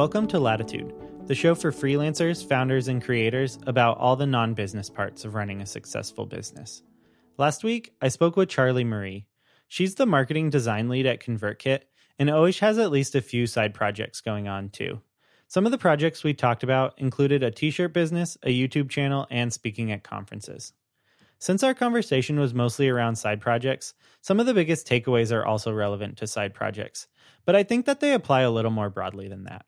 Welcome to Latitude, the show for freelancers, founders, and creators about all the non business parts of running a successful business. Last week, I spoke with Charlie Marie. She's the marketing design lead at ConvertKit and always has at least a few side projects going on too. Some of the projects we talked about included a t shirt business, a YouTube channel, and speaking at conferences. Since our conversation was mostly around side projects, some of the biggest takeaways are also relevant to side projects, but I think that they apply a little more broadly than that.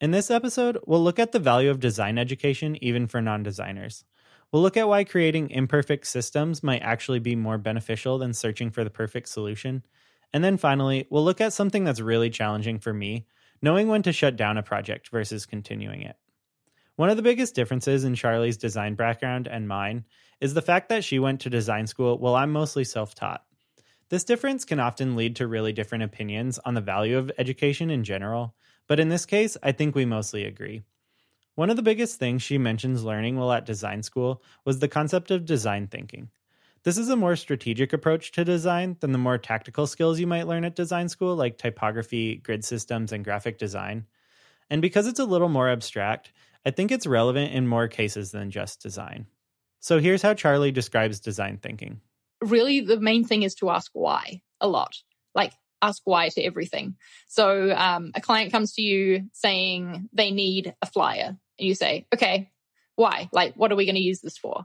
In this episode, we'll look at the value of design education even for non designers. We'll look at why creating imperfect systems might actually be more beneficial than searching for the perfect solution. And then finally, we'll look at something that's really challenging for me knowing when to shut down a project versus continuing it. One of the biggest differences in Charlie's design background and mine is the fact that she went to design school while I'm mostly self taught. This difference can often lead to really different opinions on the value of education in general, but in this case, I think we mostly agree. One of the biggest things she mentions learning while at design school was the concept of design thinking. This is a more strategic approach to design than the more tactical skills you might learn at design school, like typography, grid systems, and graphic design. And because it's a little more abstract, I think it's relevant in more cases than just design. So here's how Charlie describes design thinking. Really, the main thing is to ask why a lot. Like, ask why to everything. So um, a client comes to you saying they need a flyer, and you say, okay, why? Like, what are we going to use this for?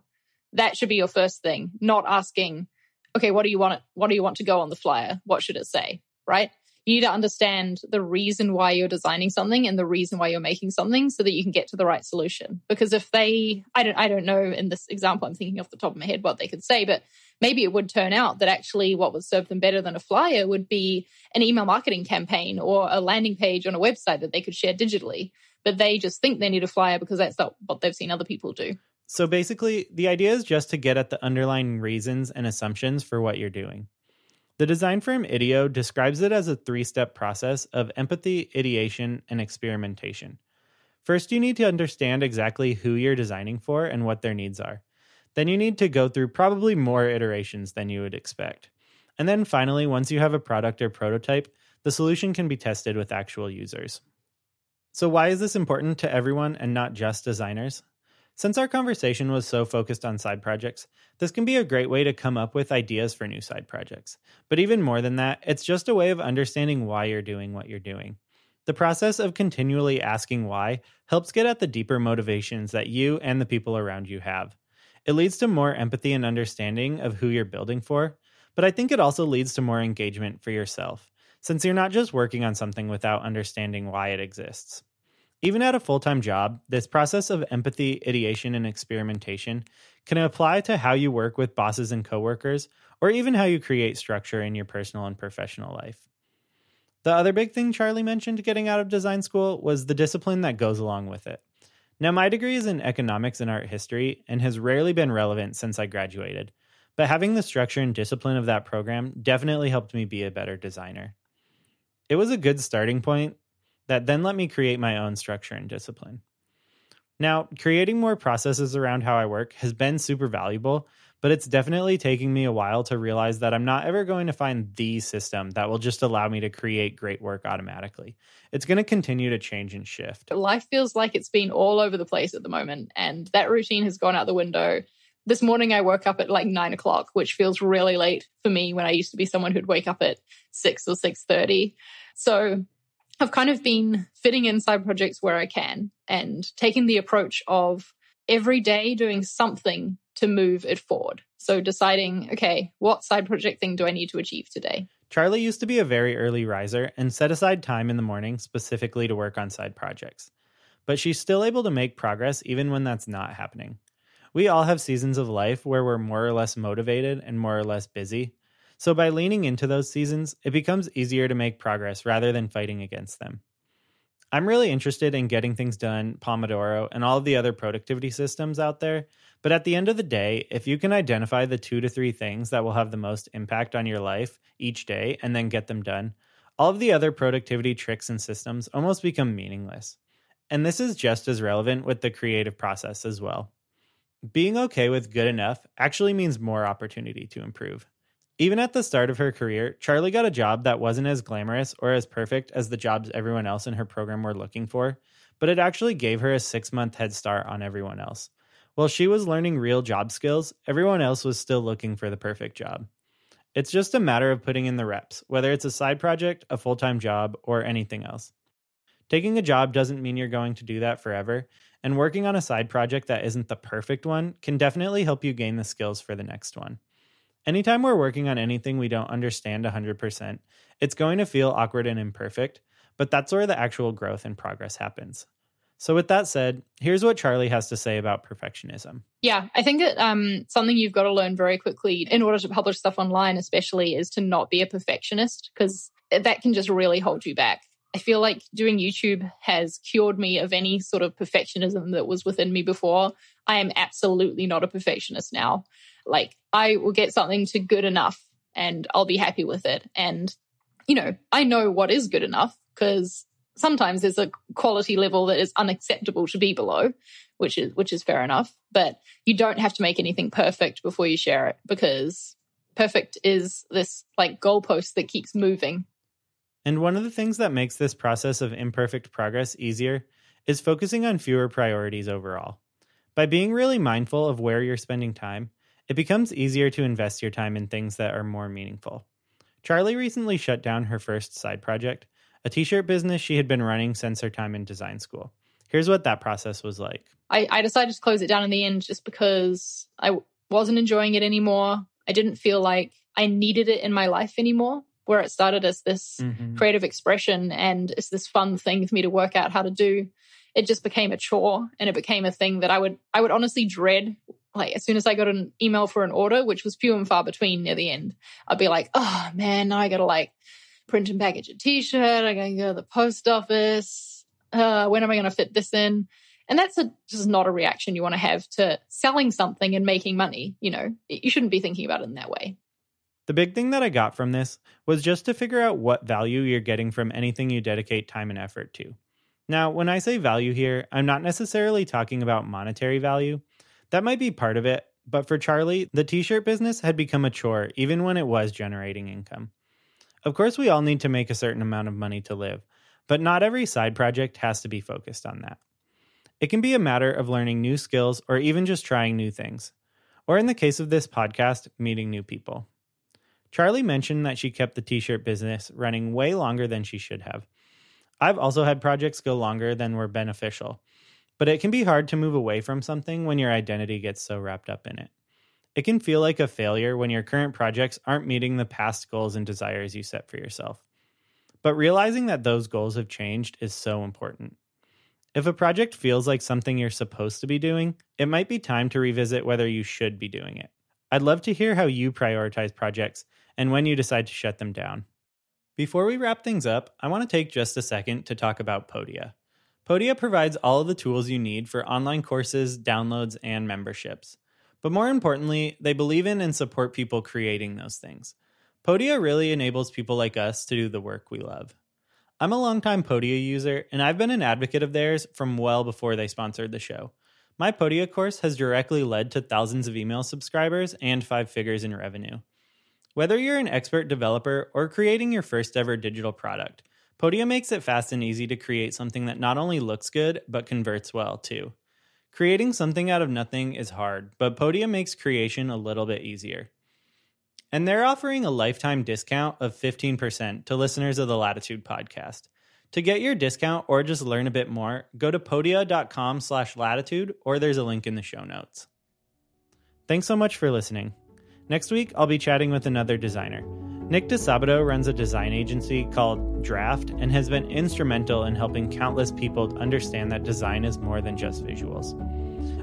That should be your first thing, not asking, okay, what do you want? What do you want to go on the flyer? What should it say? Right? You need to understand the reason why you're designing something and the reason why you're making something so that you can get to the right solution. Because if they, I don't, I don't know in this example, I'm thinking off the top of my head what they could say, but maybe it would turn out that actually what would serve them better than a flyer would be an email marketing campaign or a landing page on a website that they could share digitally. But they just think they need a flyer because that's not what they've seen other people do. So basically, the idea is just to get at the underlying reasons and assumptions for what you're doing. The design firm IDEO describes it as a three step process of empathy, ideation, and experimentation. First, you need to understand exactly who you're designing for and what their needs are. Then, you need to go through probably more iterations than you would expect. And then finally, once you have a product or prototype, the solution can be tested with actual users. So, why is this important to everyone and not just designers? Since our conversation was so focused on side projects, this can be a great way to come up with ideas for new side projects. But even more than that, it's just a way of understanding why you're doing what you're doing. The process of continually asking why helps get at the deeper motivations that you and the people around you have. It leads to more empathy and understanding of who you're building for, but I think it also leads to more engagement for yourself, since you're not just working on something without understanding why it exists. Even at a full time job, this process of empathy, ideation, and experimentation can apply to how you work with bosses and coworkers, or even how you create structure in your personal and professional life. The other big thing Charlie mentioned getting out of design school was the discipline that goes along with it. Now, my degree is in economics and art history and has rarely been relevant since I graduated, but having the structure and discipline of that program definitely helped me be a better designer. It was a good starting point, that then let me create my own structure and discipline. Now, creating more processes around how I work has been super valuable, but it's definitely taking me a while to realize that I'm not ever going to find the system that will just allow me to create great work automatically. It's going to continue to change and shift. Life feels like it's been all over the place at the moment, and that routine has gone out the window. This morning I woke up at like nine o'clock, which feels really late for me when I used to be someone who'd wake up at six or six thirty. So I've kind of been fitting in side projects where I can and taking the approach of every day doing something to move it forward. So deciding, okay, what side project thing do I need to achieve today? Charlie used to be a very early riser and set aside time in the morning specifically to work on side projects. But she's still able to make progress even when that's not happening. We all have seasons of life where we're more or less motivated and more or less busy, so by leaning into those seasons, it becomes easier to make progress rather than fighting against them. I'm really interested in getting things done, Pomodoro, and all of the other productivity systems out there. But at the end of the day, if you can identify the two to three things that will have the most impact on your life each day and then get them done, all of the other productivity tricks and systems almost become meaningless. And this is just as relevant with the creative process as well. Being okay with good enough actually means more opportunity to improve. Even at the start of her career, Charlie got a job that wasn't as glamorous or as perfect as the jobs everyone else in her program were looking for, but it actually gave her a six month head start on everyone else. While she was learning real job skills, everyone else was still looking for the perfect job. It's just a matter of putting in the reps, whether it's a side project, a full time job, or anything else. Taking a job doesn't mean you're going to do that forever, and working on a side project that isn't the perfect one can definitely help you gain the skills for the next one. Anytime we're working on anything we don't understand 100%, it's going to feel awkward and imperfect, but that's where the actual growth and progress happens. So, with that said, here's what Charlie has to say about perfectionism. Yeah, I think that um, something you've got to learn very quickly in order to publish stuff online, especially, is to not be a perfectionist because that can just really hold you back. I feel like doing YouTube has cured me of any sort of perfectionism that was within me before. I am absolutely not a perfectionist now. Like, I will get something to good enough and I'll be happy with it. And, you know, I know what is good enough because sometimes there's a quality level that is unacceptable to be below, which is which is fair enough. But you don't have to make anything perfect before you share it because perfect is this like goalpost that keeps moving. And one of the things that makes this process of imperfect progress easier is focusing on fewer priorities overall. By being really mindful of where you're spending time, it becomes easier to invest your time in things that are more meaningful. Charlie recently shut down her first side project, a t shirt business she had been running since her time in design school. Here's what that process was like. I, I decided to close it down in the end just because I wasn't enjoying it anymore. I didn't feel like I needed it in my life anymore. Where it started as this mm-hmm. creative expression and it's this fun thing for me to work out how to do. It just became a chore and it became a thing that I would I would honestly dread like as soon as I got an email for an order, which was few and far between near the end, I'd be like, oh man, now I gotta like print and package a t-shirt. I gotta go to the post office. Uh, when am I to fit this in? And that's a, just not a reaction you want to have to selling something and making money. You know, you shouldn't be thinking about it in that way. The big thing that I got from this was just to figure out what value you're getting from anything you dedicate time and effort to. Now, when I say value here, I'm not necessarily talking about monetary value. That might be part of it, but for Charlie, the t shirt business had become a chore even when it was generating income. Of course, we all need to make a certain amount of money to live, but not every side project has to be focused on that. It can be a matter of learning new skills or even just trying new things. Or in the case of this podcast, meeting new people. Charlie mentioned that she kept the t shirt business running way longer than she should have. I've also had projects go longer than were beneficial, but it can be hard to move away from something when your identity gets so wrapped up in it. It can feel like a failure when your current projects aren't meeting the past goals and desires you set for yourself. But realizing that those goals have changed is so important. If a project feels like something you're supposed to be doing, it might be time to revisit whether you should be doing it. I'd love to hear how you prioritize projects and when you decide to shut them down. Before we wrap things up, I want to take just a second to talk about Podia. Podia provides all of the tools you need for online courses, downloads, and memberships. But more importantly, they believe in and support people creating those things. Podia really enables people like us to do the work we love. I'm a longtime Podia user, and I've been an advocate of theirs from well before they sponsored the show. My Podia course has directly led to thousands of email subscribers and five figures in revenue. Whether you're an expert developer or creating your first ever digital product, Podia makes it fast and easy to create something that not only looks good, but converts well too. Creating something out of nothing is hard, but Podia makes creation a little bit easier. And they're offering a lifetime discount of 15% to listeners of the Latitude podcast. To get your discount or just learn a bit more, go to podia.com slash latitude or there's a link in the show notes. Thanks so much for listening. Next week, I'll be chatting with another designer. Nick Disabato runs a design agency called Draft and has been instrumental in helping countless people understand that design is more than just visuals.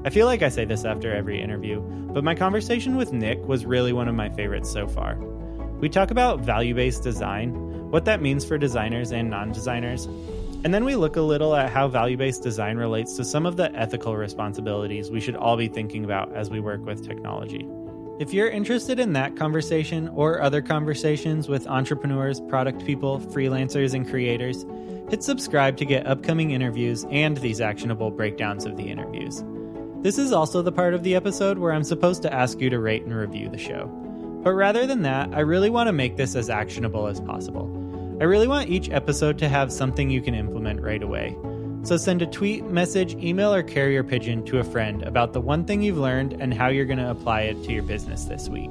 I feel like I say this after every interview, but my conversation with Nick was really one of my favorites so far. We talk about value based design, what that means for designers and non designers, and then we look a little at how value based design relates to some of the ethical responsibilities we should all be thinking about as we work with technology. If you're interested in that conversation or other conversations with entrepreneurs, product people, freelancers, and creators, hit subscribe to get upcoming interviews and these actionable breakdowns of the interviews. This is also the part of the episode where I'm supposed to ask you to rate and review the show. But rather than that, I really want to make this as actionable as possible. I really want each episode to have something you can implement right away. So send a tweet, message, email, or carrier pigeon to a friend about the one thing you've learned and how you're going to apply it to your business this week.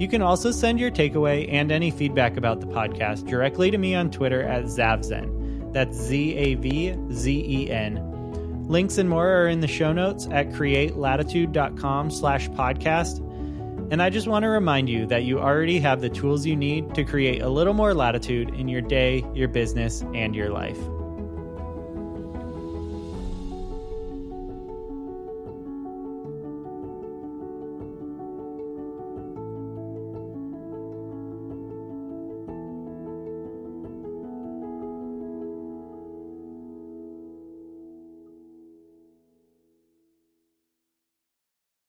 You can also send your takeaway and any feedback about the podcast directly to me on Twitter at Zavzen. That's Z A V Z E N. Links and more are in the show notes at createlatitude.com slash podcast. And I just want to remind you that you already have the tools you need to create a little more latitude in your day, your business, and your life.